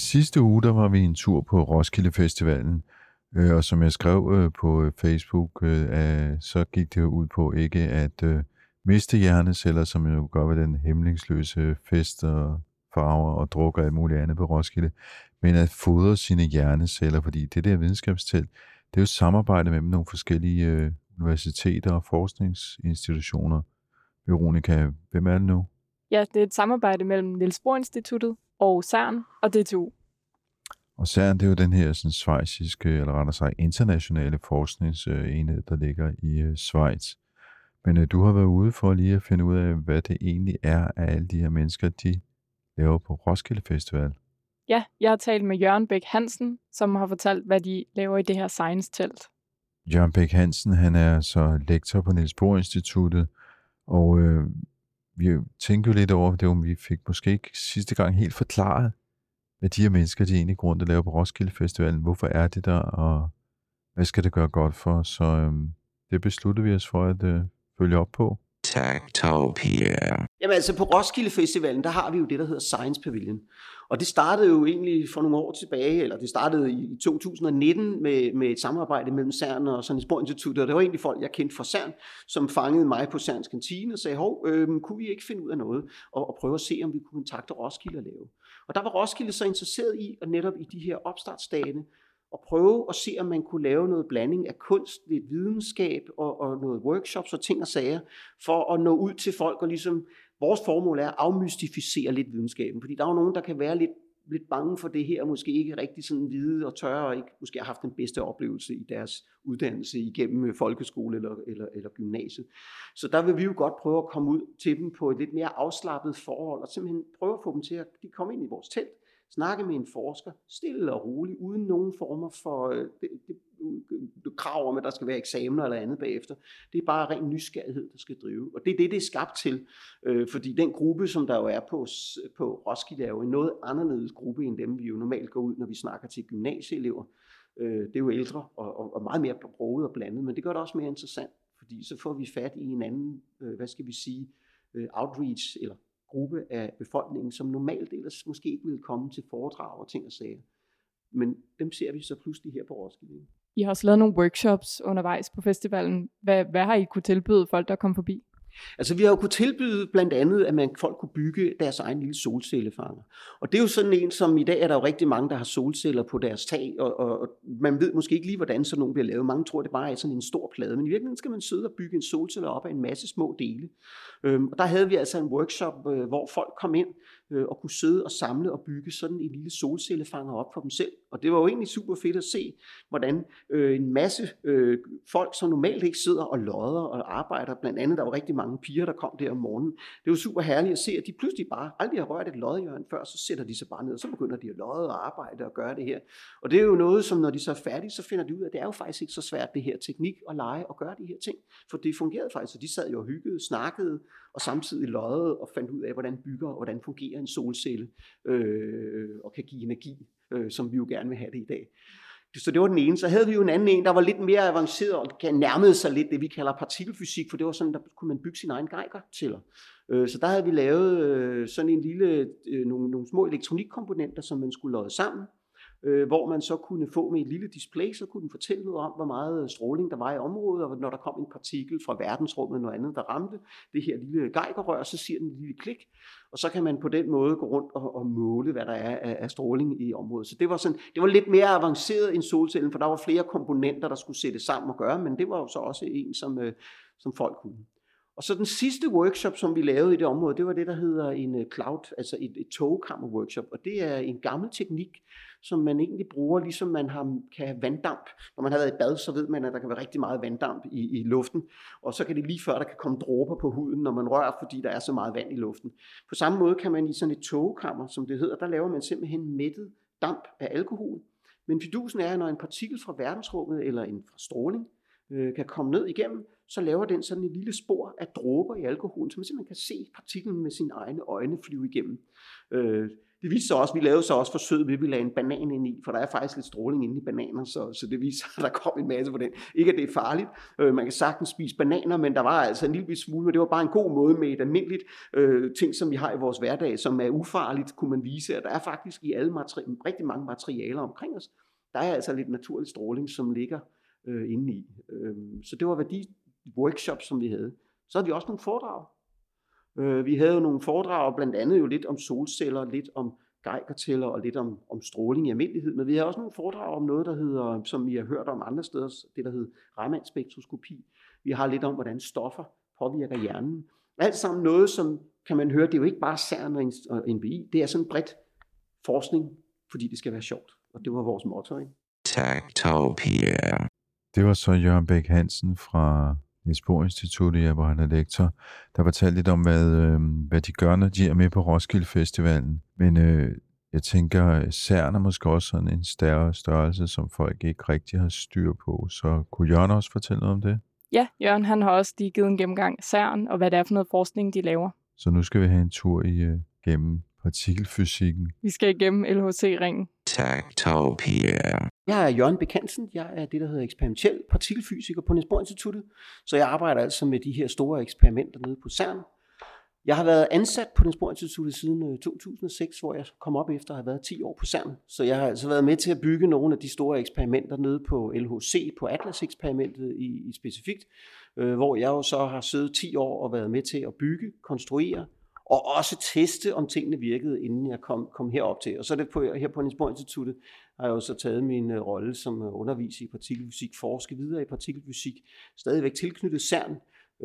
Sidste uge, der var vi en tur på Roskilde Festivalen, øh, og som jeg skrev øh, på øh, Facebook, øh, øh, så gik det jo ud på ikke at øh, miste hjerneceller, som jo gør ved den hemmelingsløse fest og farver og druk og alt muligt andet på Roskilde, men at fodre sine hjerneceller, fordi det der videnskabstelt, det er jo samarbejde mellem nogle forskellige øh, universiteter og forskningsinstitutioner. Veronika, hvem er det nu? Ja, det er et samarbejde mellem Niels Bohr Instituttet og CERN og DTU. Og CERN, det er jo den her sådan, svejsiske, eller rettere sagt internationale forskningsenhed, der ligger i uh, Schweiz. Men uh, du har været ude for lige at finde ud af, hvad det egentlig er, at alle de her mennesker, de laver på Roskilde Festival. Ja, jeg har talt med Jørgen Bæk Hansen, som har fortalt, hvad de laver i det her science-telt. Jørgen Bæk Hansen, han er så lektor på Niels Bohr Instituttet, og øh, vi tænkte jo lidt over det, om vi fik måske ikke sidste gang helt forklaret, hvad de her mennesker, de egentlig grund, der laver på Roskilde Festivalen. Hvorfor er det der, og hvad skal det gøre godt for? Så øhm, det besluttede vi os for at øh, følge op på. Techtopia. Jamen altså på Roskilde Festivalen, der har vi jo det, der hedder Science Pavilion. Og det startede jo egentlig for nogle år tilbage, eller det startede i 2019 med, med et samarbejde mellem CERN og Science Institut, Og det var egentlig folk, jeg kendte fra CERN, som fangede mig på CERNs kantine og sagde, hov, øh, kunne vi ikke finde ud af noget og, og prøve at se, om vi kunne kontakte Roskilde og lave. Og der var Roskilde så interesseret i, at netop i de her opstartsdage, og prøve at se, om man kunne lave noget blanding af kunst, lidt videnskab og, og noget workshops og ting og sager, for at nå ud til folk og ligesom, vores formål er at afmystificere lidt videnskaben, fordi der er jo nogen, der kan være lidt, lidt bange for det her, og måske ikke rigtig sådan vide og tørre, og ikke måske har haft den bedste oplevelse i deres uddannelse igennem folkeskole eller, eller, eller gymnasiet. Så der vil vi jo godt prøve at komme ud til dem på et lidt mere afslappet forhold, og simpelthen prøve at få dem til at de komme ind i vores telt, snakke med en forsker, stille og roligt, uden nogen former for øh, det, det, det, krav om, at der skal være eksamener eller andet bagefter. Det er bare ren nysgerrighed, der skal drive. Og det er det, det er skabt til. Øh, fordi den gruppe, som der jo er på, på Roskilde, er jo en noget anderledes gruppe, end dem, vi jo normalt går ud, når vi snakker til gymnasieelever. Øh, det er jo ældre og, og, og meget mere broget og blandet, men det gør det også mere interessant, fordi så får vi fat i en anden, øh, hvad skal vi sige, øh, outreach, eller gruppe af befolkningen, som normalt ellers måske ikke ville komme til foredrag og ting og sager. Men dem ser vi så pludselig her på Roskilde. I har også lavet nogle workshops undervejs på festivalen. Hvad, hvad har I kunne tilbyde folk, der kom forbi? Altså vi har jo kunnet tilbyde blandt andet, at man, folk kunne bygge deres egen lille solcellefanger. Og det er jo sådan en, som i dag er der jo rigtig mange, der har solceller på deres tag, og, og, og man ved måske ikke lige, hvordan sådan nogle bliver lavet. Mange tror, det bare er sådan en stor plade, men i virkeligheden skal man sidde og bygge en solcelle op af en masse små dele. Øhm, og der havde vi altså en workshop, øh, hvor folk kom ind øh, og kunne sidde og samle og bygge sådan en lille solcellefanger op for dem selv. Og det var jo egentlig super fedt at se, hvordan øh, en masse øh, folk, som normalt ikke sidder og lodder og arbejder, blandt andet der var rigtig mange piger, der kom der om morgenen. Det var super herligt at se, at de pludselig bare aldrig har rørt et lodhjørn før, så sætter de sig bare ned, og så begynder de at lodde og arbejde og gøre det her. Og det er jo noget, som når de så er færdige, så finder de ud af, at det er jo faktisk ikke så svært det her teknik at lege og gøre de her ting. For det fungerede faktisk, så de sad jo og hyggede, snakkede, og samtidig loddede og fandt ud af, hvordan bygger og hvordan fungerer en solcelle øh, og kan give energi, øh, som vi jo gerne vil have det i dag. Så det var den ene. Så havde vi jo en anden en, der var lidt mere avanceret og nærmede sig lidt det, vi kalder partikelfysik, for det var sådan, der kunne man bygge sin egen Geiger til. Øh, så der havde vi lavet øh, sådan en lille, øh, nogle, nogle små elektronikkomponenter, som man skulle lodde sammen øh, hvor man så kunne få med et lille display, så kunne den fortælle noget om, hvor meget øh, stråling der var i området, og når der kom en partikel fra verdensrummet eller noget andet, der ramte det her lille geigerrør, så siger den et lille klik, og så kan man på den måde gå rundt og, og måle, hvad der er af, af stråling i området. Så det var, sådan, det var lidt mere avanceret end solcellen, for der var flere komponenter, der skulle sættes sammen og gøre, men det var jo så også en, som, øh, som folk kunne. Og så den sidste workshop, som vi lavede i det område, det var det, der hedder en øh, cloud, altså et, et togkammer workshop. Og det er en gammel teknik, som man egentlig bruger, ligesom man har, kan have vanddamp. Når man har været i bad, så ved man, at der kan være rigtig meget vanddamp i, i luften. Og så kan det lige før, der kan komme dråber på huden, når man rører, fordi der er så meget vand i luften. På samme måde kan man i sådan et togkammer, som det hedder, der laver man simpelthen mættet damp af alkohol. Men fidusen er, at når en partikel fra verdensrummet eller en fra stråling øh, kan komme ned igennem, så laver den sådan et lille spor af dråber i alkoholen, så man simpelthen kan se partiklen med sine egne øjne flyve igennem. Øh, det viste sig også, vi lavede så også forsøget med, at vi lagde en banan ind i, for der er faktisk lidt stråling inde i bananer, så, så det viser at der kom en masse på den. Ikke at det er farligt, øh, man kan sagtens spise bananer, men der var altså en lille smule, men det var bare en god måde med et almindeligt øh, ting, som vi har i vores hverdag, som er ufarligt, kunne man vise, at der er faktisk i alle materi- rigtig mange materialer omkring os, der er altså lidt naturlig stråling, som ligger øh, inde i. Øh, så det var værdi workshops, som vi havde. Så havde vi også nogle foredrag. Øh, vi havde jo nogle foredrag, blandt andet jo lidt om solceller, lidt om geigertæller og lidt om, om stråling i almindelighed. Men vi har også nogle foredrag om noget, der hedder, som vi har hørt om andre steder, det der hedder Raman-spektroskopi. Vi har lidt om, hvordan stoffer påvirker hjernen. Alt sammen noget, som kan man høre, det er jo ikke bare CERN og NBI, det er sådan bredt forskning, fordi det skal være sjovt. Og det var vores motto, ikke? Techtopia. Det var så Jørgen Bæk Hansen fra Niels Bohr Instituttet, hvor han er lektor, der fortalte lidt om, hvad, øh, hvad de gør, når de er med på Roskilde Festivalen. Men øh, jeg tænker, CERN er måske også sådan en større størrelse, som folk ikke rigtig har styr på. Så kunne Jørgen også fortælle noget om det? Ja, Jørgen han har også lige givet en gennemgang af CERN, og hvad det er for noget forskning, de laver. Så nu skal vi have en tur i, øh, gennem partikelfysikken. Vi skal igennem LHC-ringen. Techtopia. Jeg er Jørgen Bekansen. Jeg er det, der hedder eksperimentel partikelfysiker på Niels Bohr Instituttet. Så jeg arbejder altså med de her store eksperimenter nede på CERN. Jeg har været ansat på Niels Bohr Instituttet siden øh, 2006, hvor jeg kom op efter at have været 10 år på CERN. Så jeg har altså været med til at bygge nogle af de store eksperimenter nede på LHC, på Atlas-eksperimentet i, i specifikt, øh, hvor jeg jo så har siddet 10 år og været med til at bygge, konstruere og også teste, om tingene virkede, inden jeg kom, kom herop til. Og så er det på, her på Niels Bohr Instituttet, har jeg jo så taget min øh, rolle som øh, underviser i partikelfysik, forske videre i partikelfysik, stadigvæk tilknyttet CERN,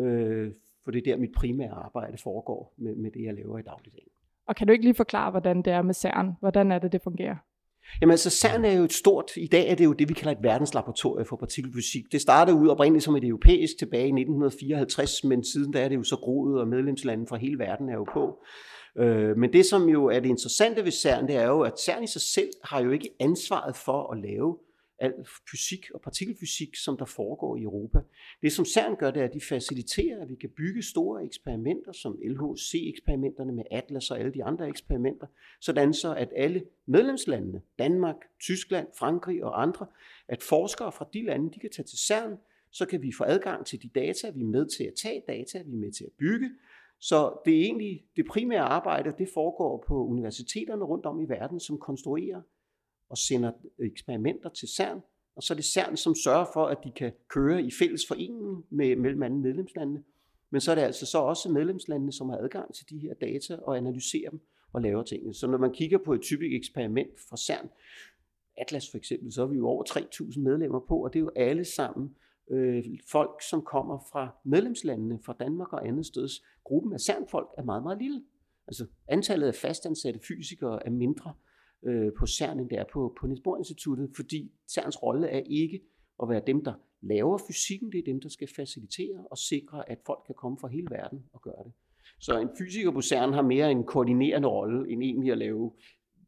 øh, for det er der mit primære arbejde foregår med, med det, jeg laver i dagligdagen. Og kan du ikke lige forklare, hvordan det er med CERN? Hvordan er det, det fungerer? Jamen altså, CERN er jo et stort, i dag er det jo det, vi kalder et verdenslaboratorium for partikelfysik. Det startede ud oprindeligt som et europæisk tilbage i 1954, men siden da er det jo så groet, og medlemslande fra hele verden er jo på. Øh, men det, som jo er det interessante ved CERN, det er jo, at CERN i sig selv har jo ikke ansvaret for at lave al fysik og partikelfysik, som der foregår i Europa. Det, som CERN gør, det er, at de faciliterer, at vi kan bygge store eksperimenter, som LHC-eksperimenterne med Atlas og alle de andre eksperimenter, sådan så, at alle medlemslandene, Danmark, Tyskland, Frankrig og andre, at forskere fra de lande, de kan tage til CERN, så kan vi få adgang til de data, vi er med til at tage data, vi er med til at bygge, så det er egentlig det primære arbejde, det foregår på universiteterne rundt om i verden, som konstruerer og sender eksperimenter til CERN, og så er det CERN, som sørger for, at de kan køre i fælles forening med, mellem andre medlemslandene. Men så er det altså så også medlemslandene, som har adgang til de her data og analyserer dem og laver tingene. Så når man kigger på et typisk eksperiment fra CERN, Atlas for eksempel, så er vi jo over 3.000 medlemmer på, og det er jo alle sammen øh, folk, som kommer fra medlemslandene, fra Danmark og andet steds. Gruppen af CERN-folk er meget, meget lille. Altså antallet af fastansatte fysikere er mindre øh, på CERN, end det er på, på Niels Bohr Instituttet, fordi CERNs rolle er ikke at være dem, der laver fysikken, det er dem, der skal facilitere og sikre, at folk kan komme fra hele verden og gøre det. Så en fysiker på CERN har mere en koordinerende rolle, end egentlig at lave,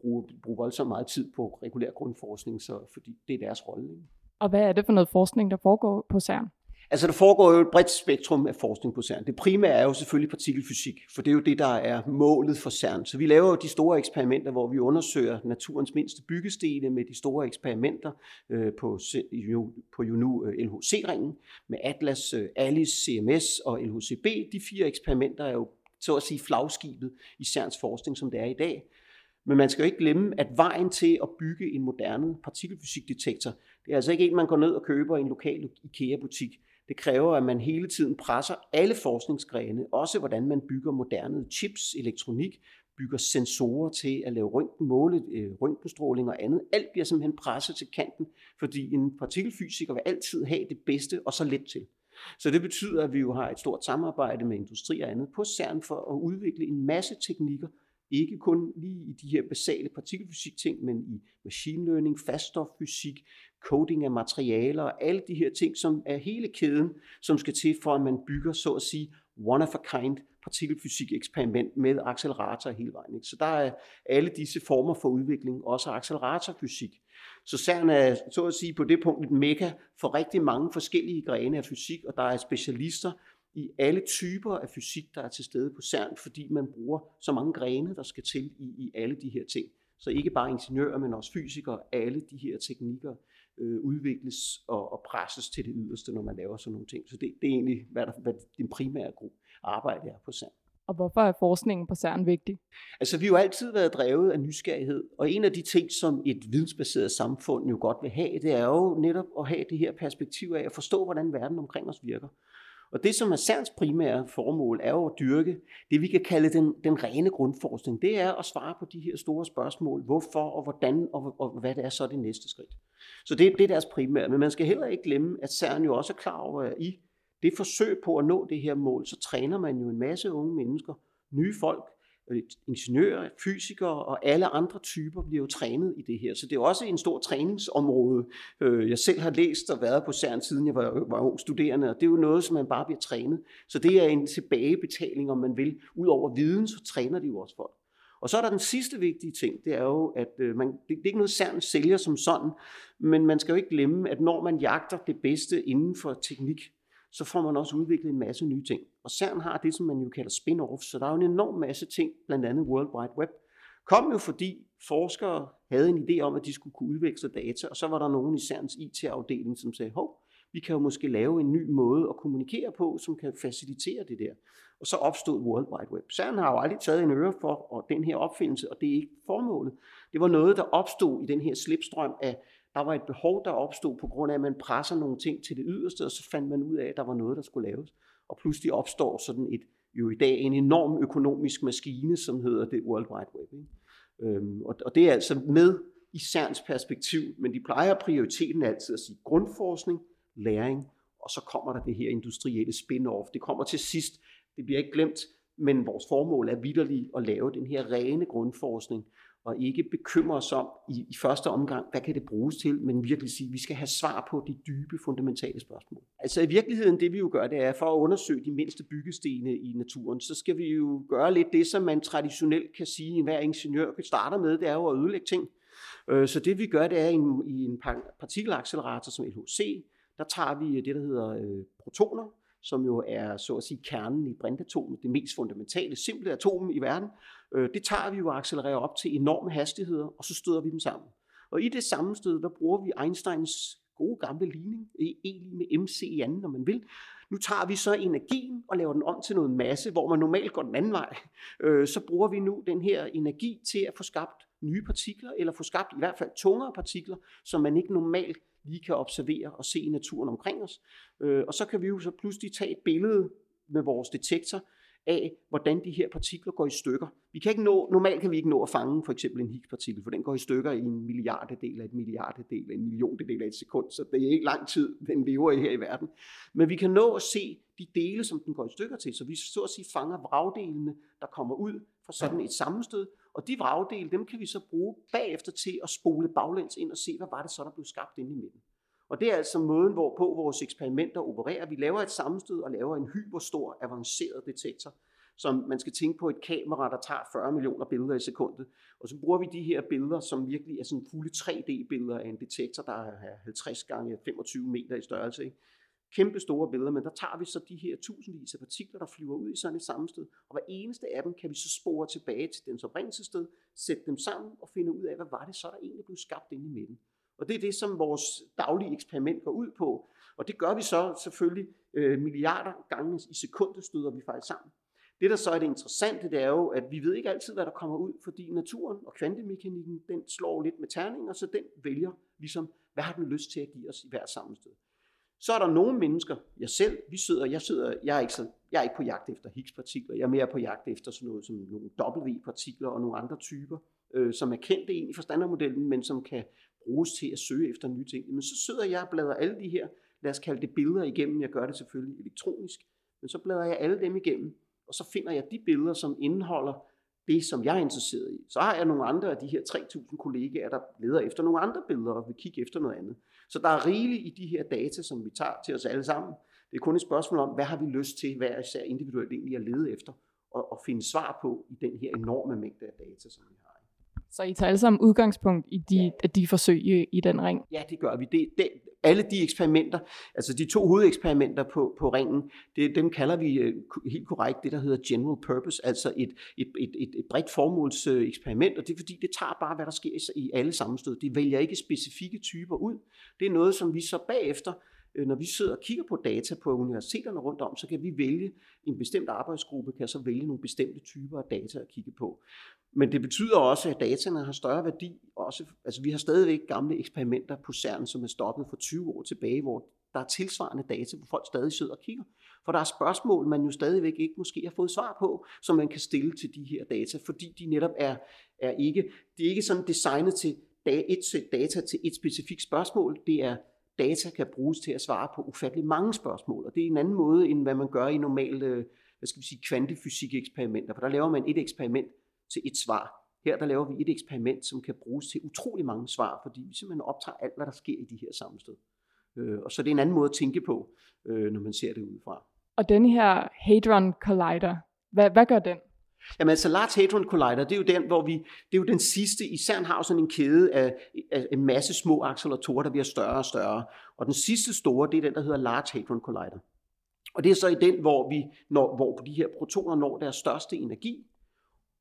bruge, bruge voldsomt meget tid på regulær grundforskning, så, fordi det er deres rolle. Ikke? Og hvad er det for noget forskning, der foregår på CERN? Altså der foregår jo et bredt spektrum af forskning på CERN. Det primære er jo selvfølgelig partikelfysik, for det er jo det, der er målet for CERN. Så vi laver jo de store eksperimenter, hvor vi undersøger naturens mindste byggestene med de store eksperimenter øh, på, på nu øh, LHC-ringen, med Atlas, øh, ALICE, CMS og LHCb. De fire eksperimenter er jo så at sige flagskibet i CERNs forskning, som det er i dag. Men man skal jo ikke glemme, at vejen til at bygge en moderne partikelfysikdetektor, det er altså ikke en, man går ned og køber i en lokal IKEA-butik. Det kræver, at man hele tiden presser alle forskningsgrene, også hvordan man bygger moderne chips, elektronik, bygger sensorer til at lave røntgen, måle øh, røntgenstråling og andet. Alt bliver simpelthen presset til kanten, fordi en partikelfysiker vil altid have det bedste og så let til. Så det betyder, at vi jo har et stort samarbejde med industri og andet på CERN for at udvikle en masse teknikker, ikke kun lige i de her basale partikelfysik-ting, men i machine learning, faststoffysik, coding af materialer og alle de her ting, som er hele kæden, som skal til for, at man bygger, så at sige, one of a kind partikelfysik eksperiment med accelerator hele vejen. Ikke? Så der er alle disse former for udvikling, også acceleratorfysik. Så CERN er, så at sige, på det punkt et mega for rigtig mange forskellige grene af fysik, og der er specialister i alle typer af fysik, der er til stede på CERN, fordi man bruger så mange grene, der skal til i, i alle de her ting. Så ikke bare ingeniører, men også fysikere, alle de her teknikker øh, udvikles og, og presses til det yderste, når man laver sådan nogle ting. Så det, det er egentlig, hvad, der, hvad din primære gruppe arbejde er på CERN. Og hvorfor er forskningen på CERN vigtig? Altså, vi har jo altid været drevet af nysgerrighed, og en af de ting, som et vidensbaseret samfund jo godt vil have, det er jo netop at have det her perspektiv af at forstå, hvordan verden omkring os virker. Og det, som er CERNs primære formål, er jo at dyrke det, vi kan kalde den, den rene grundforskning. Det er at svare på de her store spørgsmål. Hvorfor og hvordan og, og hvad det er så det næste skridt. Så det, det er deres primære. Men man skal heller ikke glemme, at CERN jo også er klar over, at i det forsøg på at nå det her mål, så træner man jo en masse unge mennesker, nye folk, Øh, ingeniører, fysikere og alle andre typer bliver jo trænet i det her. Så det er også en stor træningsområde. Øh, jeg selv har læst og været på CERN, siden jeg var, var ung studerende, og det er jo noget, som man bare bliver trænet. Så det er en tilbagebetaling, om man vil. Udover viden, så træner de jo også folk. Og så er der den sidste vigtige ting, det er jo, at øh, man, det, det er ikke noget CERN sælger som sådan, men man skal jo ikke glemme, at når man jagter det bedste inden for teknik, så får man også udviklet en masse nye ting. Og CERN har det, som man jo kalder spin-off, så der er jo en enorm masse ting, blandt andet World Wide Web, kom jo fordi forskere havde en idé om, at de skulle kunne udveksle data, og så var der nogen i CERNs IT-afdeling, som sagde, hov, vi kan jo måske lave en ny måde at kommunikere på, som kan facilitere det der. Og så opstod World Wide Web. CERN har jo aldrig taget en øre for og den her opfindelse, og det er ikke formålet. Det var noget, der opstod i den her slipstrøm af der var et behov, der opstod på grund af, at man presser nogle ting til det yderste, og så fandt man ud af, at der var noget, der skulle laves. Og pludselig opstår sådan et, jo i dag en enorm økonomisk maskine, som hedder det World Wide Web. Ikke? Øhm, og, og det er altså med i CERNs perspektiv, men de plejer prioriteten altid at sige grundforskning, læring, og så kommer der det her industrielle spin-off. Det kommer til sidst, det bliver ikke glemt, men vores formål er vidderligt at lave den her rene grundforskning, og ikke bekymre os om i, i første omgang, hvad kan det bruges til, men virkelig sige, at vi skal have svar på de dybe, fundamentale spørgsmål. Altså i virkeligheden, det vi jo gør, det er for at undersøge de mindste byggestene i naturen, så skal vi jo gøre lidt det, som man traditionelt kan sige, at hver ingeniør starter med, det er jo at ødelægge ting. Øh, så det vi gør, det er i en partikelaccelerator som LHC, der tager vi øh, det, der hedder øh, protoner, som jo er så at sige kernen i brintatomet, det mest fundamentale, simple atom i verden. Øh, det tager vi jo og accelererer op til enorme hastigheder, og så støder vi dem sammen. Og i det sammenstød, der bruger vi Einsteins gode gamle ligning, E, e med MC i anden, når man vil. Nu tager vi så energien og laver den om til noget masse, hvor man normalt går den anden vej. Øh, så bruger vi nu den her energi til at få skabt nye partikler, eller få skabt i hvert fald tungere partikler, som man ikke normalt lige kan observere og se i naturen omkring os. Øh, og så kan vi jo så pludselig tage et billede med vores detektor af, hvordan de her partikler går i stykker. Vi kan ikke nå, normalt kan vi ikke nå at fange for eksempel en Higgs-partikel, for den går i stykker i en milliardedel af et milliardedel af en milliondedel af et sekund, så det er ikke lang tid, den lever i her i verden. Men vi kan nå at se de dele, som den går i stykker til, så vi så at sige fanger vragdelene, der kommer ud fra sådan et sammenstød, og de vragdele, dem kan vi så bruge bagefter til at spole baglæns ind og se, hvad var det så, der blev skabt inde i midten. Og det er altså måden, hvorpå vores eksperimenter opererer. Vi laver et sammenstød og laver en hyperstor, avanceret detektor, som man skal tænke på et kamera, der tager 40 millioner billeder i sekundet. Og så bruger vi de her billeder, som virkelig er sådan fulde 3D-billeder af en detektor, der er 50 gange 25 meter i størrelse. Ikke? Kæmpe store billeder, men der tager vi så de her tusindvis af partikler, der flyver ud i sådan et sammenstød, og hver eneste af dem kan vi så spore tilbage til dens oprindelsessted, sætte dem sammen og finde ud af, hvad var det så, der egentlig blev skabt inde i midten. Og det er det, som vores daglige eksperiment går ud på. Og det gør vi så selvfølgelig øh, milliarder gange i sekundet støder vi faktisk sammen. Det, der så er det interessante, det er jo, at vi ved ikke altid, hvad der kommer ud, fordi naturen og kvantemekanikken, den slår lidt med terninger, så den vælger ligesom, hvad har den lyst til at give os i hver sammenstød. Så er der nogle mennesker, jeg selv, vi sidder, jeg sidder, jeg er ikke, så, jeg er ikke på jagt efter Higgs-partikler, jeg er mere på jagt efter sådan noget som nogle W-partikler og nogle andre typer, øh, som er kendte egentlig for standardmodellen, men som kan bruges til at søge efter nye ting. Men så sidder jeg og bladrer alle de her, lad os kalde det billeder igennem, jeg gør det selvfølgelig elektronisk, men så bladrer jeg alle dem igennem, og så finder jeg de billeder, som indeholder det, som jeg er interesseret i. Så har jeg nogle andre af de her 3.000 kollegaer, der leder efter nogle andre billeder og vil kigge efter noget andet. Så der er rigeligt i de her data, som vi tager til os alle sammen. Det er kun et spørgsmål om, hvad har vi lyst til hver især individuelt egentlig at lede efter og, og finde svar på i den her enorme mængde af data, som vi har. Så I tager alle sammen udgangspunkt i de, ja. de forsøg i, i den ring? Ja, det gør vi. Det, det, alle de eksperimenter, altså de to hovedeksperimenter på, på ringen, det, dem kalder vi øh, helt korrekt det, der hedder general purpose, altså et, et, et, et, et bredt formålseksperiment, og det er fordi, det tager bare, hvad der sker i alle sammenstød. Det vælger ikke specifikke typer ud. Det er noget, som vi så bagefter Øh, når vi sidder og kigger på data på universiteterne rundt om, så kan vi vælge, en bestemt arbejdsgruppe kan så vælge nogle bestemte typer af data at kigge på. Men det betyder også, at dataene har større værdi. Også, altså vi har stadigvæk gamle eksperimenter på CERN, som er stoppet for 20 år tilbage, hvor der er tilsvarende data, hvor folk stadig sidder og kigger. For der er spørgsmål, man jo stadigvæk ikke måske har fået svar på, som man kan stille til de her data, fordi de netop er, er ikke, de er ikke sådan designet til et sæt data til et specifikt spørgsmål. Det er data kan bruges til at svare på ufattelig mange spørgsmål, og det er en anden måde, end hvad man gør i normale øh, hvad skal vi sige, kvantefysik-eksperimenter, for der laver man et eksperiment til et svar. Her der laver vi et eksperiment, som kan bruges til utrolig mange svar, fordi vi simpelthen optager alt, hvad der sker i de her sammenstød. Øh, og så det er en anden måde at tænke på, øh, når man ser det udefra. Og den her Hadron Collider, hvad, hvad gør den? Jamen altså Large Hadron Collider, det er jo den, hvor vi, det er jo den sidste, i CERN har sådan en kæde af, af en masse små acceleratorer, der bliver større og større. Og den sidste store, det er den, der hedder Large Hadron Collider. Og det er så i den, hvor, vi, når, hvor de her protoner når deres største energi,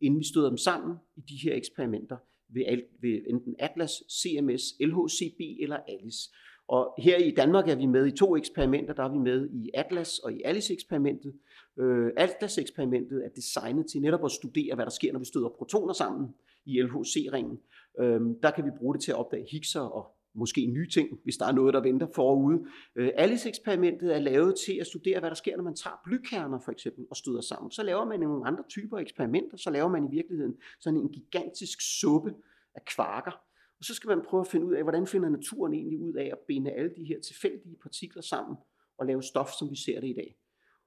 inden vi støder dem sammen i de her eksperimenter ved, ved enten Atlas, CMS, LHCb eller ALICE. Og her i Danmark er vi med i to eksperimenter. Der er vi med i Atlas og i Alice-eksperimentet. Øh, Atlas-eksperimentet er designet til netop at studere, hvad der sker, når vi støder protoner sammen i LHC-ringen. Øh, der kan vi bruge det til at opdage Higgser og måske nye ting, hvis der er noget, der venter forude. Øh, Alice-eksperimentet er lavet til at studere, hvad der sker, når man tager blykerner for eksempel og støder sammen. Så laver man nogle andre typer eksperimenter. Så laver man i virkeligheden sådan en gigantisk suppe af kvarker, og så skal man prøve at finde ud af, hvordan finder naturen egentlig ud af at binde alle de her tilfældige partikler sammen og lave stof, som vi ser det i dag.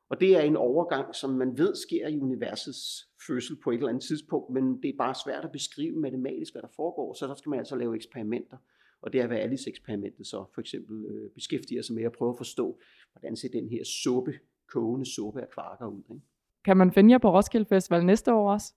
Og det er en overgang, som man ved sker i universets fødsel på et eller andet tidspunkt, men det er bare svært at beskrive matematisk, hvad der foregår, så der skal man altså lave eksperimenter. Og det er, hvad Alice-eksperimentet så for eksempel øh, beskæftiger sig med at prøve at forstå, hvordan ser den her suppe, kogende suppe af kvarker ud. Ikke? Kan man finde jer på Roskilde Festival næste år også?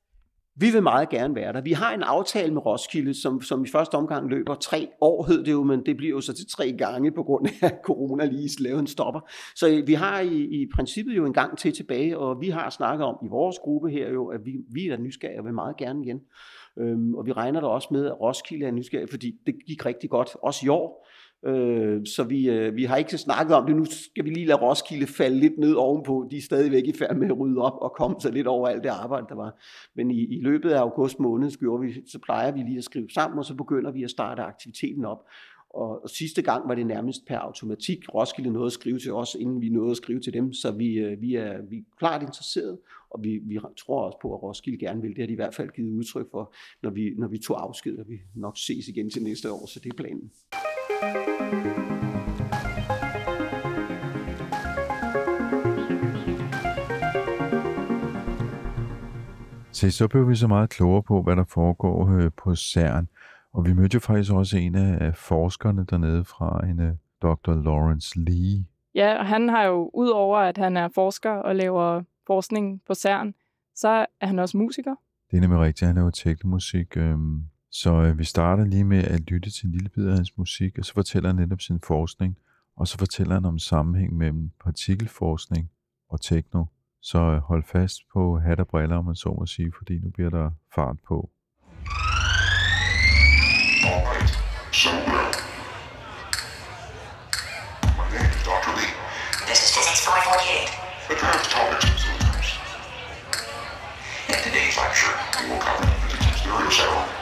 Vi vil meget gerne være der. Vi har en aftale med Roskilde, som, som i første omgang løber tre år, hed det jo, men det bliver jo så til tre gange på grund af, at corona lige lavede en stopper. Så øh, vi har i, i princippet jo en gang til tilbage, og vi har snakket om i vores gruppe her jo, at vi, vi er nysgerrige og vil meget gerne igen. Øhm, og vi regner da også med, at Roskilde er nysgerrige, fordi det gik rigtig godt, også i år. Øh, så vi, øh, vi har ikke snakket om det. Nu skal vi lige lade Roskilde falde lidt ned ovenpå. De er stadigvæk i færd med at rydde op og komme sig lidt over alt det arbejde, der var. Men i, i løbet af august måned, så, vi, så plejer vi lige at skrive sammen, og så begynder vi at starte aktiviteten op. Og, og sidste gang var det nærmest per automatik. Roskilde nåede at skrive til os, inden vi nåede at skrive til dem. Så vi, øh, vi, er, vi er klart interesseret, og vi, vi tror også på, at Roskilde gerne vil. Det har de i hvert fald givet udtryk for, når vi, når vi tog afsked, og vi nok ses igen til næste år. Så det er planen. Så så blev vi så meget klogere på, hvad der foregår øh, på CERN. Og vi mødte jo faktisk også en af forskerne dernede fra, en øh, Dr. Lawrence Lee. Ja, og han har jo, udover at han er forsker og laver forskning på CERN, så er han også musiker. Det er nemlig rigtigt, han laver teknomusik. Øhm, så øh, vi starter lige med at lytte til en lille bid af hans musik, og så fortæller han netop sin forskning, og så fortæller han om sammenhæng mellem partikelforskning og tekno. Så øh, hold fast på hat og briller, om man så må sige, fordi nu bliver der fart på. Alright, so well. My name is Dr. Lee. This is Physics 448. Advanced topics and symptoms. manufactured. We will cover the physics theory of sound.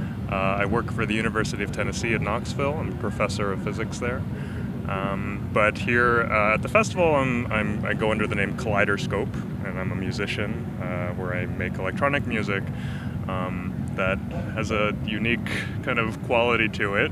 Uh, I work for the University of Tennessee at Knoxville. I'm a professor of physics there. Um, but here uh, at the festival, I'm, I'm, I go under the name Kaleidoscope, and I'm a musician uh, where I make electronic music um, that has a unique kind of quality to it,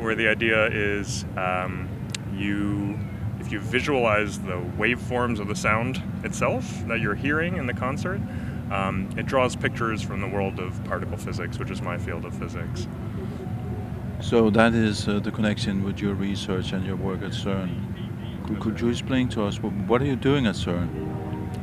where the idea is um, you if you visualize the waveforms of the sound itself that you're hearing in the concert, um, it draws pictures from the world of particle physics, which is my field of physics. So that is uh, the connection with your research and your work at CERN. Could, could you explain to us wh- what are you doing at CERN?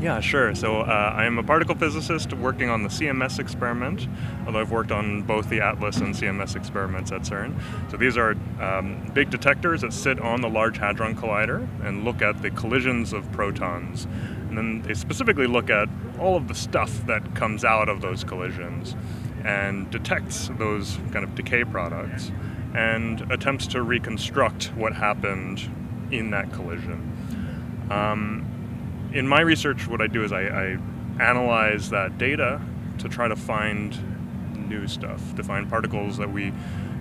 Yeah, sure. So uh, I am a particle physicist working on the CMS experiment, although I've worked on both the ATLAS and CMS experiments at CERN. So these are um, big detectors that sit on the Large Hadron Collider and look at the collisions of protons. And then they specifically look at all of the stuff that comes out of those collisions and detects those kind of decay products and attempts to reconstruct what happened in that collision. Um, in my research, what I do is I, I analyze that data to try to find new stuff, to find particles that we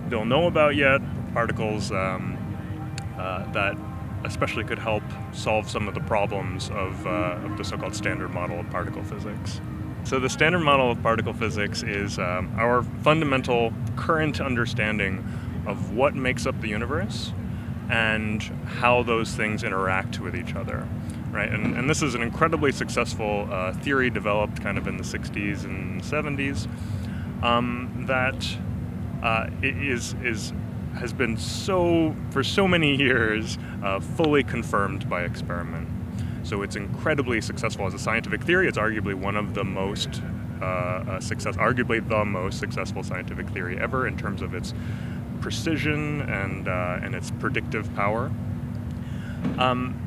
don't know about yet, particles um, uh, that especially could help solve some of the problems of, uh, of the so-called standard model of particle physics. So the standard model of particle physics is um, our fundamental current understanding of what makes up the universe and how those things interact with each other right? And, and this is an incredibly successful uh, theory developed kind of in the 60s and 70s um, that uh, is is has been so for so many years uh, fully confirmed by experiment. So it's incredibly successful as a scientific theory. It's arguably one of the most uh, uh, success, arguably the most successful scientific theory ever in terms of its precision and uh, and its predictive power. Um,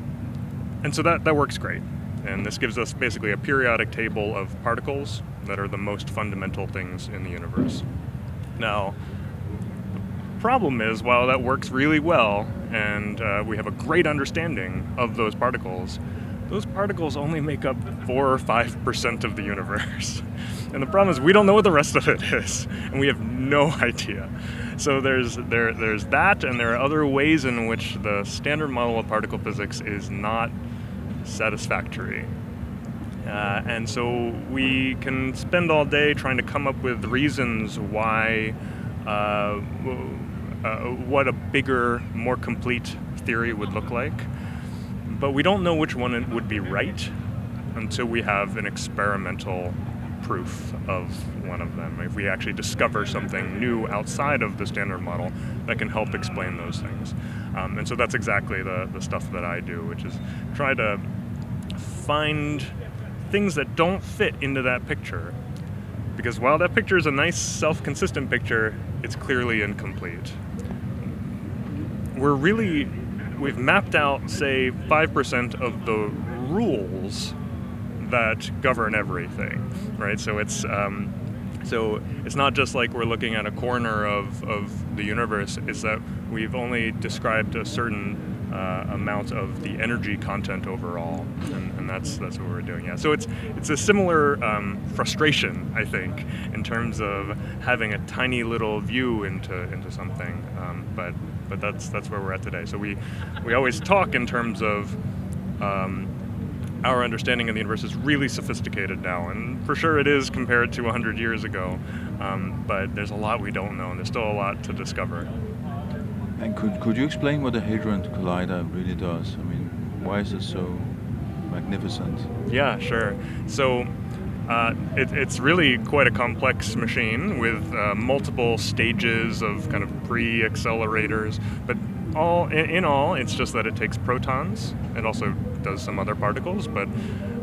and so that, that works great. And this gives us basically a periodic table of particles that are the most fundamental things in the universe. Now, problem is, while that works really well and uh, we have a great understanding of those particles, those particles only make up 4 or 5% of the universe. And the problem is we don't know what the rest of it is, and we have no idea. So there's there there's that, and there are other ways in which the standard model of particle physics is not satisfactory. Uh, and so we can spend all day trying to come up with reasons why, uh, uh, what a bigger, more complete theory would look like. But we don't know which one would be right until we have an experimental proof of one of them. If we actually discover something new outside of the standard model that can help explain those things. Um, and so that's exactly the, the stuff that I do, which is try to find things that don't fit into that picture. Because while that picture is a nice, self consistent picture, it's clearly incomplete. We're really, we've mapped out, say, 5% of the rules that govern everything, right? So it's, um, so it's not just like we're looking at a corner of, of the universe, it's that we've only described a certain uh, amount of the energy content overall, and, and that's that's what we're doing. Yeah, so it's it's a similar um, frustration, I think, in terms of having a tiny little view into into something, um, but but that's that's where we're at today. So we we always talk in terms of. Um, our understanding of the universe is really sophisticated now, and for sure it is compared to 100 years ago. Um, but there's a lot we don't know, and there's still a lot to discover. And could, could you explain what the Hadron Collider really does? I mean, why is it so magnificent? Yeah, sure. So uh, it, it's really quite a complex machine with uh, multiple stages of kind of pre accelerators, but all in, in all, it's just that it takes protons. It also does some other particles, but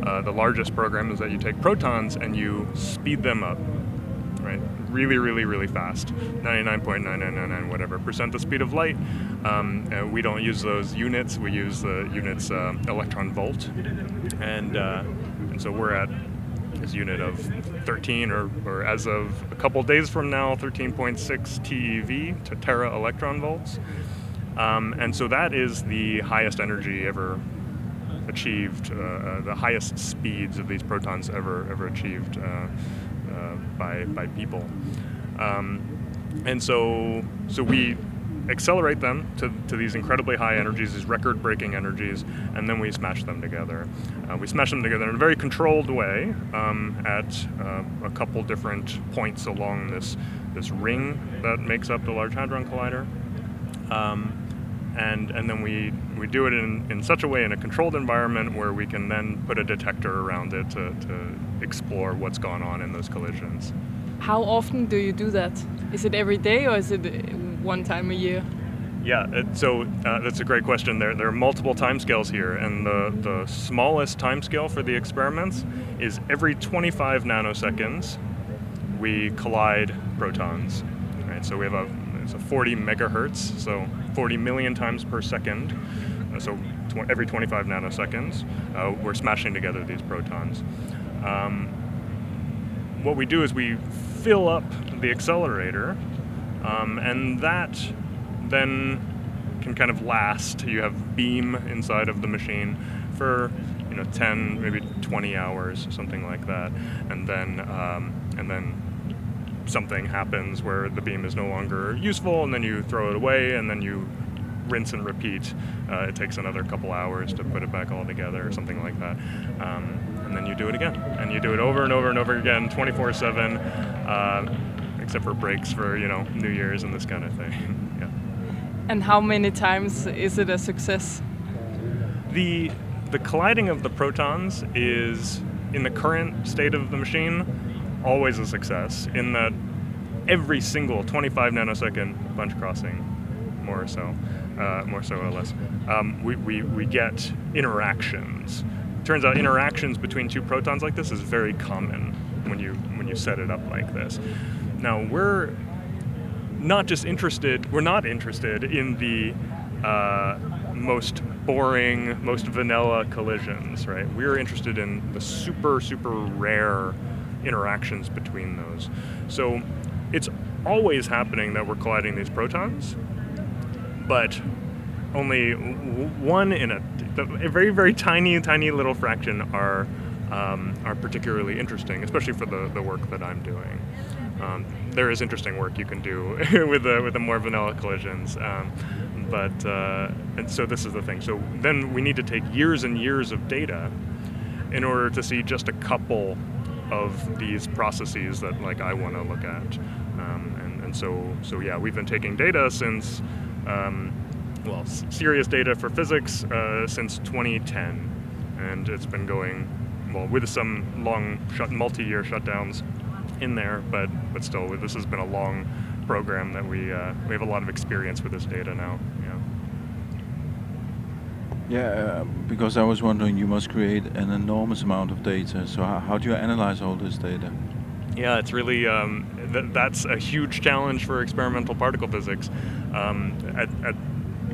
uh, the largest program is that you take protons and you speed them up, right? Really, really, really fast. 99.9999 whatever percent the speed of light. Um, uh, we don't use those units. We use the units uh, electron volt, and and so we're at this unit of 13, or, or as of a couple days from now, 13.6 TeV to tera electron volts. Um, and so that is the highest energy ever achieved, uh, uh, the highest speeds of these protons ever ever achieved uh, uh, by by people. Um, and so so we accelerate them to, to these incredibly high energies, these record-breaking energies, and then we smash them together. Uh, we smash them together in a very controlled way um, at uh, a couple different points along this this ring that makes up the Large Hadron Collider. Um, and, and then we, we do it in, in such a way in a controlled environment where we can then put a detector around it to, to explore what's gone on in those collisions. How often do you do that? Is it every day or is it one time a year? Yeah, it, so uh, that's a great question. There, there are multiple timescales here, and the, the smallest timescale for the experiments is every 25 nanoseconds we collide protons. Right, so we have a it's a 40 megahertz, so 40 million times per second. Uh, so tw- every 25 nanoseconds, uh, we're smashing together these protons. Um, what we do is we fill up the accelerator, um, and that then can kind of last. You have beam inside of the machine for you know 10, maybe 20 hours, something like that, and then um, and then something happens where the beam is no longer useful, and then you throw it away, and then you rinse and repeat. Uh, it takes another couple hours to put it back all together, or something like that. Um, and then you do it again, and you do it over and over and over again, 24/7, uh, except for breaks for you know New Year's and this kind of thing. yeah. And how many times is it a success? The the colliding of the protons is in the current state of the machine always a success in that every single 25 nanosecond bunch crossing, more or so, uh, more so or less, um, we, we, we get interactions. Turns out interactions between two protons like this is very common when you when you set it up like this. Now we're not just interested, we're not interested in the uh, most boring, most vanilla collisions, right? We're interested in the super, super rare interactions between those. So it's always happening that we're colliding these protons, but only one in a, a very, very tiny, tiny little fraction are um, are particularly interesting, especially for the, the work that I'm doing. Um, there is interesting work you can do with the with the more vanilla collisions, um, but uh, and so this is the thing. So then we need to take years and years of data in order to see just a couple of these processes that like I want to look at, um, and and so so yeah, we've been taking data since. Um, well, serious data for physics uh, since 2010, and it's been going well with some long shut, multi-year shutdowns in there, but but still, this has been a long program that we uh, we have a lot of experience with this data now. Yeah. Yeah, uh, because I was wondering, you must create an enormous amount of data. So how, how do you analyze all this data? Yeah, it's really um, th- that's a huge challenge for experimental particle physics. Um, at, at,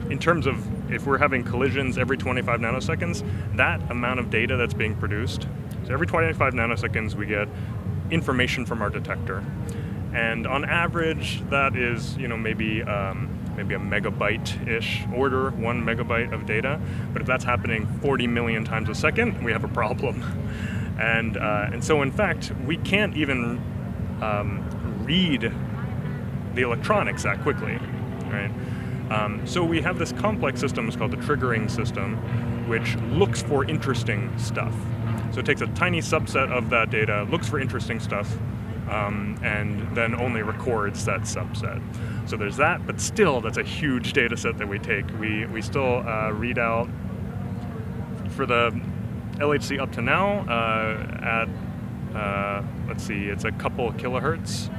in terms of if we're having collisions every 25 nanoseconds, that amount of data that's being produced. So every 25 nanoseconds, we get information from our detector, and on average, that is you know maybe. Um, maybe a megabyte-ish order, one megabyte of data. But if that's happening 40 million times a second, we have a problem. And uh, and so in fact, we can't even um, read the electronics that quickly, right? Um, so we have this complex system, it's called the triggering system, which looks for interesting stuff. So it takes a tiny subset of that data, looks for interesting stuff, um, and then only records that subset. So there's that, but still, that's a huge data set that we take. We, we still uh, read out for the LHC up to now uh, at, uh, let's see, it's a couple kilohertz.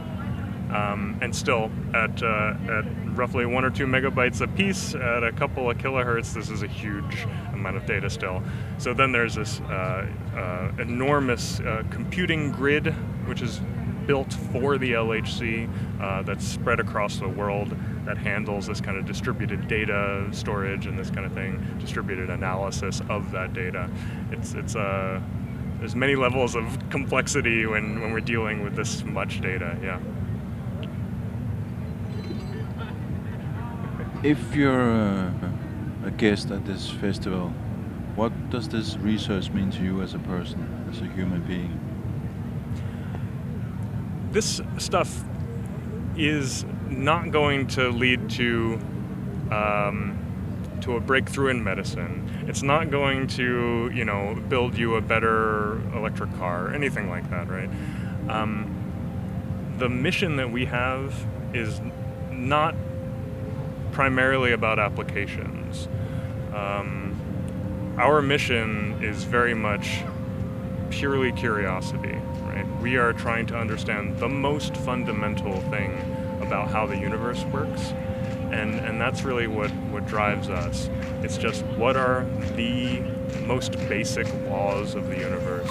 Um, and still at, uh, at roughly one or two megabytes a piece at a couple of kilohertz, this is a huge amount of data still. So then there's this uh, uh, enormous uh, computing grid, which is built for the LHC uh, that's spread across the world that handles this kind of distributed data storage and this kind of thing, distributed analysis of that data. It's it's uh, there's many levels of complexity when, when we're dealing with this much data. Yeah. If you're uh, a guest at this festival, what does this research mean to you as a person, as a human being? This stuff is not going to lead to um, to a breakthrough in medicine. It's not going to, you know, build you a better electric car or anything like that, right? Um, the mission that we have is not primarily about applications. Um, our mission is very much purely curiosity, right? We are trying to understand the most fundamental thing about how the universe works. And, and that's really what, what drives us. It's just what are the most basic laws of the universe?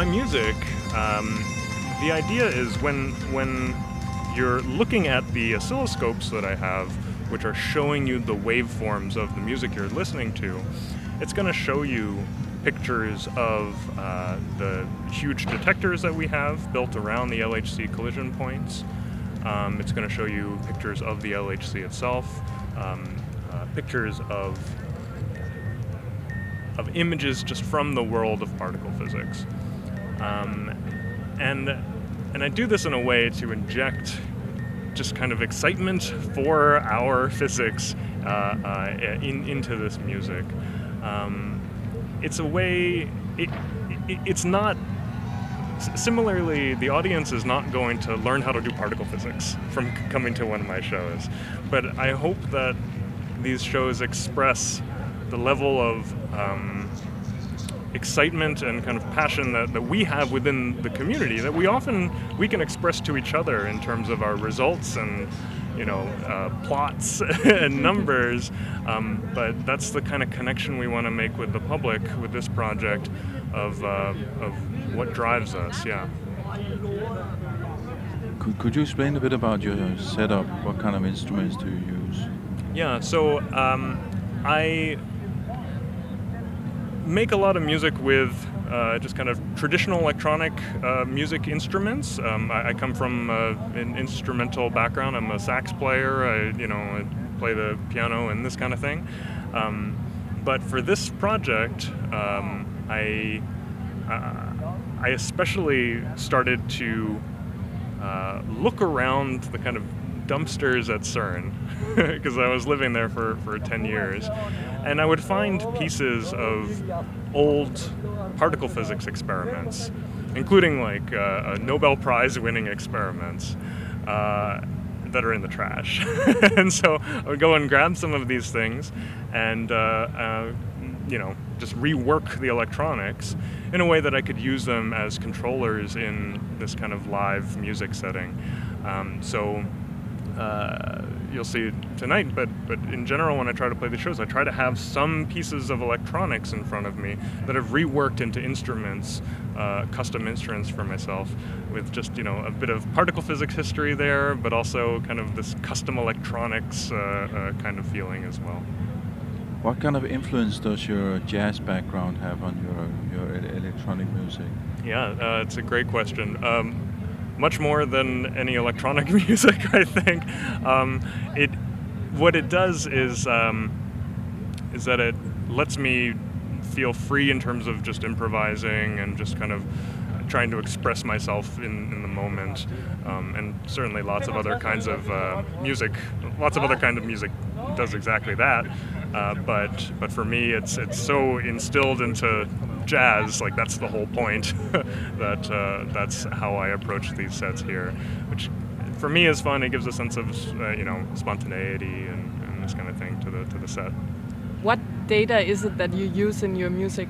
My music, um, the idea is when when you're looking at the oscilloscopes that I have, which are showing you the waveforms of the music you're listening to, it's going to show you pictures of uh, the huge detectors that we have built around the LHC collision points. Um, it's going to show you pictures of the LHC itself, um, uh, pictures of of images just from the world of particle physics. Um, and and I do this in a way to inject just kind of excitement for our physics uh, uh, in, into this music. Um, it's a way. It, it, it's not. Similarly, the audience is not going to learn how to do particle physics from coming to one of my shows, but I hope that these shows express the level of um, excitement and kind of passion that, that we have within the community that we often we can express to each other in terms of our results and you know uh, plots and numbers um, but that's the kind of connection we want to make with the public with this project of, uh, of what drives us yeah Could, could you explain a bit about your setup? What kind of instruments do you use? Yeah, so um, I make a lot of music with uh, just kind of traditional electronic uh, music instruments. Um, I, I come from uh, an instrumental background. I'm a sax player. I, you know, I play the piano and this kind of thing. Um, but for this project, um, I uh, I especially started to uh, look around the kind of dumpsters at CERN because I was living there for, for 10 years. And I would find pieces of old particle physics experiments, including like uh, Nobel Prize winning experiments. Uh, that are in the trash. and so I would go and grab some of these things and, uh, uh, you know, just rework the electronics in a way that I could use them as controllers in this kind of live music setting. Um, so uh, you'll see tonight, but but in general, when I try to play the shows, I try to have some pieces of electronics in front of me that I've reworked into instruments, uh, custom instruments for myself, with just you know a bit of particle physics history there, but also kind of this custom electronics uh, uh, kind of feeling as well. What kind of influence does your jazz background have on your your electronic music? Yeah, uh, it's a great question. Um, much more than any electronic music, I think. Um, it, what it does is, um, is that it lets me feel free in terms of just improvising and just kind of trying to express myself in, in the moment. Um, and certainly lots of other kinds of uh, music, lots of other kind of music does exactly that. Uh, but but for me, it's it's so instilled into jazz, like that's the whole point. that uh, that's how I approach these sets here, which for me is fun. It gives a sense of uh, you know spontaneity and, and this kind of thing to the to the set. What data is it that you use in your music?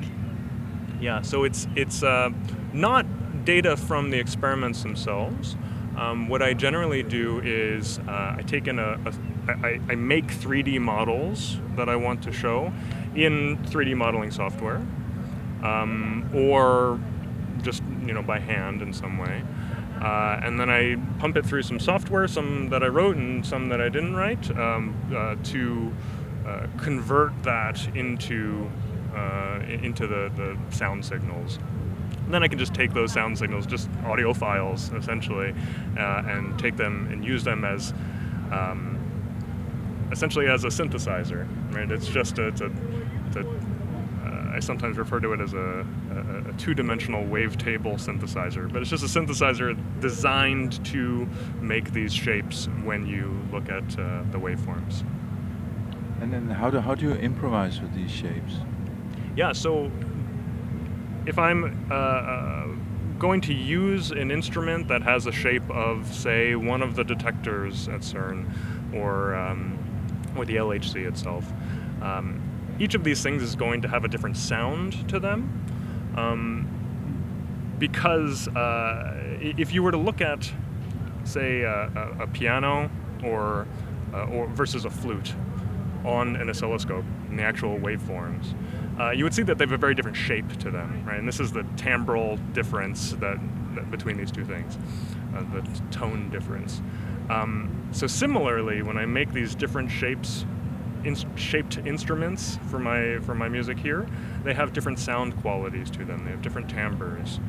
Yeah, so it's it's uh, not data from the experiments themselves. Um, what I generally do is uh, I take in a, a I, I make 3D models that I want to show in 3D modeling software, um, or just you know by hand in some way. Uh, and then I pump it through some software, some that I wrote and some that I didn't write, um, uh, to uh, convert that into uh, into the, the sound signals. And then I can just take those sound signals, just audio files essentially, uh, and take them and use them as um, essentially as a synthesizer. Right? It's just a, it's a, it's a I sometimes refer to it as a, a, a two-dimensional wavetable synthesizer, but it's just a synthesizer designed to make these shapes when you look at uh, the waveforms. And then how do how do you improvise with these shapes? Yeah, so if I'm uh, uh, going to use an instrument that has a shape of, say, one of the detectors at CERN or, um, or the LHC itself, um, each of these things is going to have a different sound to them. Um, because uh, if you were to look at, say, a, a, piano or, uh, or versus a flute on an oscilloscope in the actual waveforms, uh, you would see that they have a very different shape to them, right? And this is the timbral difference that, that between these two things, uh, the tone difference. Um, so similarly, when I make these different shapes, in, shaped instruments for my for my music here, they have different sound qualities to them. They have different timbres,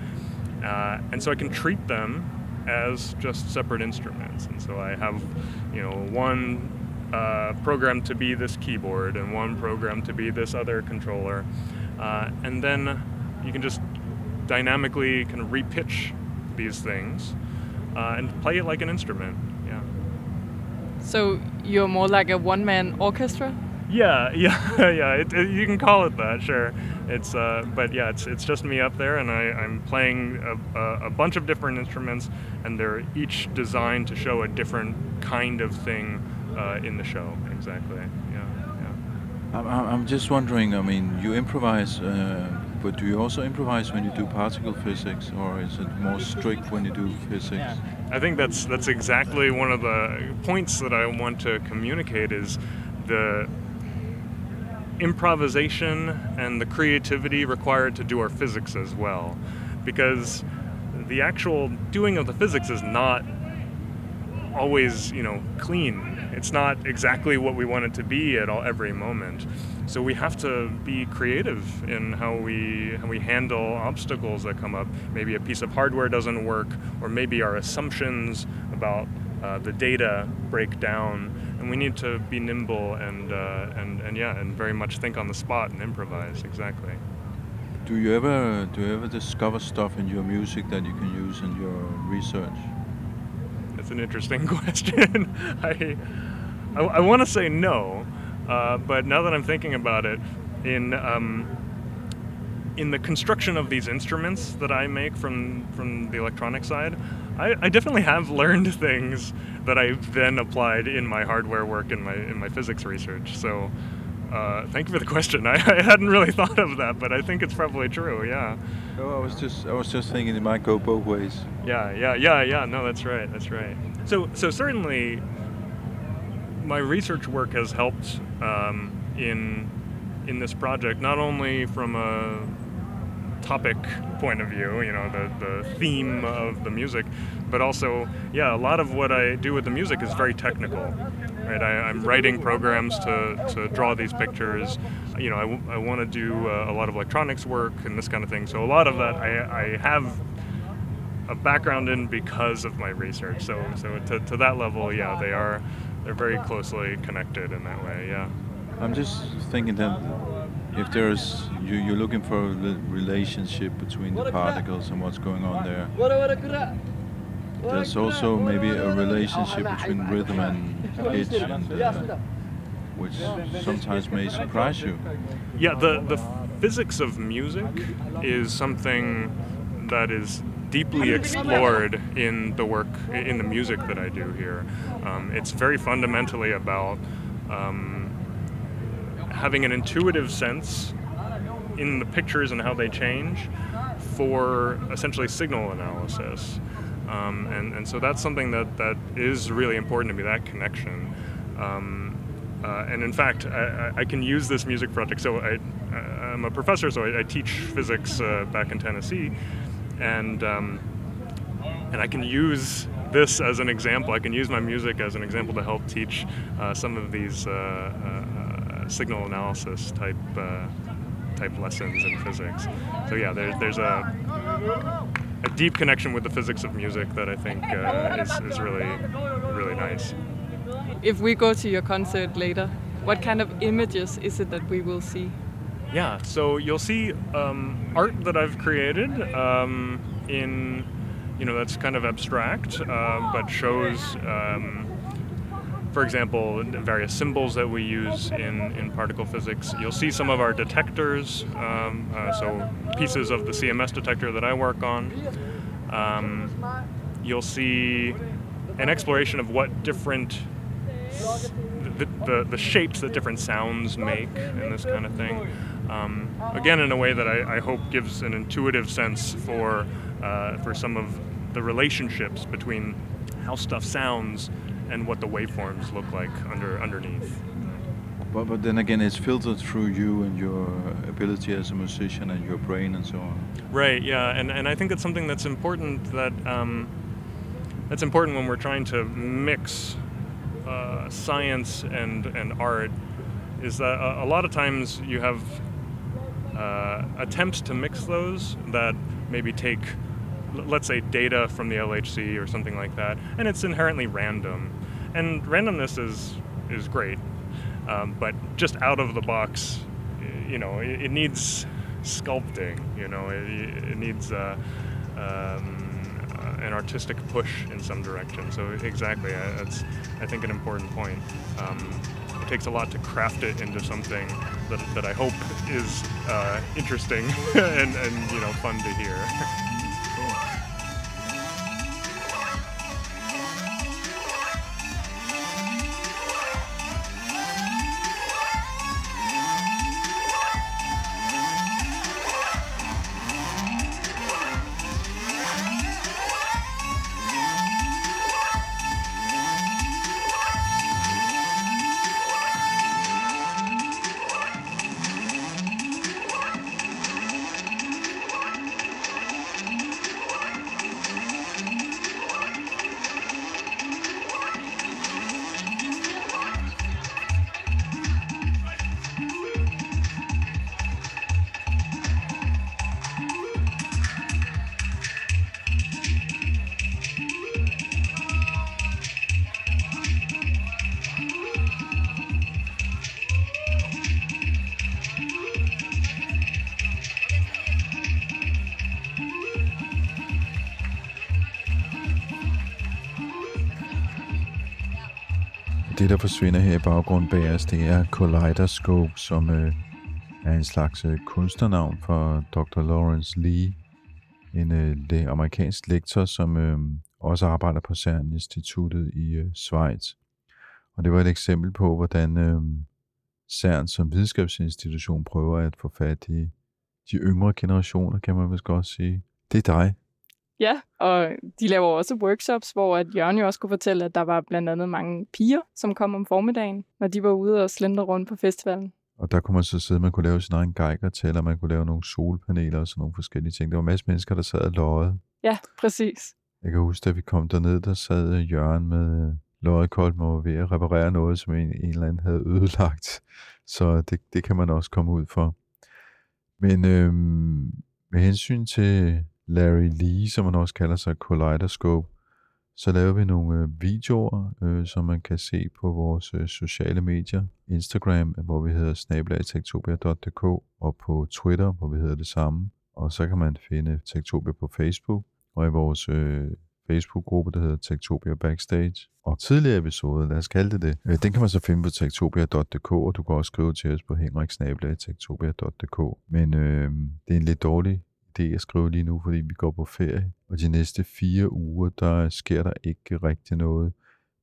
uh, and so I can treat them as just separate instruments. And so I have, you know, one uh, program to be this keyboard and one program to be this other controller, uh, and then you can just dynamically kind of repitch these things uh, and play it like an instrument. Yeah. So you're more like a one-man orchestra? Yeah, yeah, yeah. It, it- you can call it that, sure. It's, uh, but yeah, it's it's just me up there, and I, I'm playing a, a, a bunch of different instruments, and they're each designed to show a different kind of thing uh, in the show. Exactly. Yeah, yeah. I'm, I'm I'm just wondering. I mean, you improvise, uh, but do you also improvise when you do particle physics, or is it more strict when you do physics? I think that's that's exactly one of the points that I want to communicate is the improvisation and the creativity required to do our physics as well. Because the actual doing of the physics is not always you know clean. It's not exactly what we want it to be at all every moment so we have to be creative in how we how we handle obstacles that come up maybe a piece of hardware doesn't work or maybe our assumptions about uh, the data break down and we need to be nimble and uh, and and yeah and very much think on the spot and improvise exactly Do you ever do you ever discover stuff in your music that you can use in your research? That's an interesting question. I, I, I want to say no, uh, but now that I'm thinking about it, in um, in the construction of these instruments that I make from from the electronic side, I, I definitely have learned things that I've then applied in my hardware work in my in my physics research. So, uh, thank you for the question. I, I hadn't really thought of that, but I think it's probably true. Yeah, Oh, I was just I was just thinking it might go both ways. yeah, yeah, yeah, yeah. No, that's right. That's right. So, so certainly, my research work has helped um, in in this project, not only from a topic point of view, you know, the, the theme of the music, but also, yeah, a lot of what I do with the music is very technical, right? I, I'm writing programs to, to draw these pictures. You know, I, w- I want to do uh, a lot of electronics work and this kind of thing. So a lot of that I, I have a background in because of my research. So, so to, to that level, yeah, they are, they're very closely connected in that way, yeah. I'm just thinking that if there's you, you're looking for a relationship between the particles and what's going on there, there's also maybe a relationship between rhythm and pitch, and, uh, which sometimes may surprise you. Yeah, the, the physics of music is something that is deeply explored in the work, in the music that I do here. Um, it's very fundamentally about um, having an intuitive sense in the pictures and how they change for essentially signal analysis. Um, and, and so that's something that, that is really important to me, that connection. Um, uh, and in fact, I, I can use this music project. So I, I'm a professor, so I, I teach physics uh, back in Tennessee, and um, and I can use this as an example. I can use my music as an example to help teach uh, some of these uh, uh, uh, signal analysis type uh, type lessons in physics. So yeah, there, there's a a deep connection with the physics of music that I think is, is really really nice. If we go to your concert later, what kind of images is it that we will see? Yeah, so you'll see um, art that I've created um, in, you know, that's kind of abstract, uh, but shows, um, for example, various symbols that we use in, in particle physics. You'll see some of our detectors, um, uh, so pieces of the CMS detector that I work on. Um, you'll see an exploration of what different the, the, the shapes that different sounds make and this kind of thing. Um, again, in a way that I, I hope gives an intuitive sense for uh, for some of the relationships between how stuff sounds and what the waveforms look like under underneath. But, but then again, it's filtered through you and your ability as a musician and your brain and so on. Right. Yeah. And and I think that's something that's important that um, that's important when we're trying to mix uh, science and and art. Is that a, a lot of times you have uh, attempts to mix those that maybe take, let's say, data from the LHC or something like that, and it's inherently random. And randomness is is great, um, but just out of the box, you know, it, it needs sculpting. You know, it, it needs. Uh, um, an artistic push in some direction. So exactly, uh, that's I think an important point. Um, takes a lot to craft it into something that, that I hope is uh, interesting and, and you know fun to hear. forsvinder her i baggrunden bag os, det er Kaleidoscope, som øh, er en slags øh, kunstnernavn for Dr. Lawrence Lee, en øh, amerikansk lektor, som øh, også arbejder på CERN-instituttet i øh, Schweiz. Og det var et eksempel på, hvordan øh, CERN som videnskabsinstitution prøver at få fat i de yngre generationer, kan man vist godt sige. Det er dig. Ja, og de laver også workshops, hvor at Jørgen jo også kunne fortælle, at der var blandt andet mange piger, som kom om formiddagen, når de var ude og slendre rundt på festivalen. Og der kunne man så sidde, man kunne lave sin egen geiger man kunne lave nogle solpaneler og sådan nogle forskellige ting. Der var en masse mennesker, der sad og løjede. Ja, præcis. Jeg kan huske, da vi kom derned, der sad Jørgen med øh, løjekold og ved at reparere noget, som en, en eller anden havde ødelagt. Så det, det kan man også komme ud for. Men øhm, med hensyn til Larry Lee, som man også kalder sig Kaleidoscope, så laver vi nogle øh, videoer, øh, som man kan se på vores øh, sociale medier. Instagram, hvor vi hedder snabelagtektopia.dk, og på Twitter, hvor vi hedder det samme. Og så kan man finde Tektopia på Facebook, og i vores øh, Facebook-gruppe, der hedder Tektopia Backstage. Og tidligere episode, lad os kalde det det, øh, den kan man så finde på tektopia.dk, og du kan også skrive til os på henriksnabelagtektopia.dk. Men øh, det er en lidt dårlig idé at skrive lige nu, fordi vi går på ferie. Og de næste fire uger, der sker der ikke rigtig noget.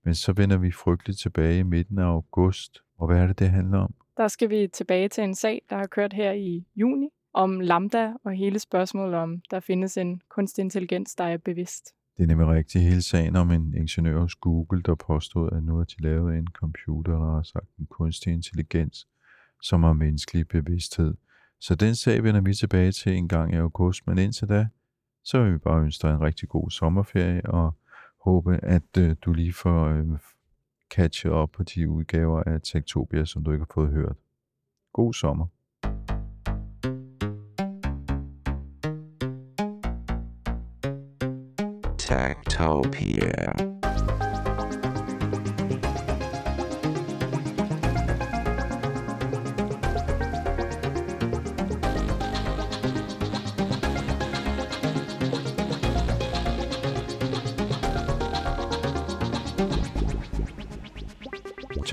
Men så vender vi frygteligt tilbage i midten af august. Og hvad er det, det handler om? Der skal vi tilbage til en sag, der har kørt her i juni, om Lambda og hele spørgsmålet om, der findes en kunstig intelligens, der er bevidst. Det er nemlig rigtigt hele sagen om en ingeniør hos Google, der påstod, at nu har de lavet en computer, der har sagt en kunstig intelligens, som har menneskelig bevidsthed. Så den sag vender vi tilbage til en gang i august, men indtil da, så vil vi bare ønske dig en rigtig god sommerferie, og håbe, at øh, du lige får øh, catchet op på de udgaver af Tektopia, som du ikke har fået hørt. God sommer. Tektopia.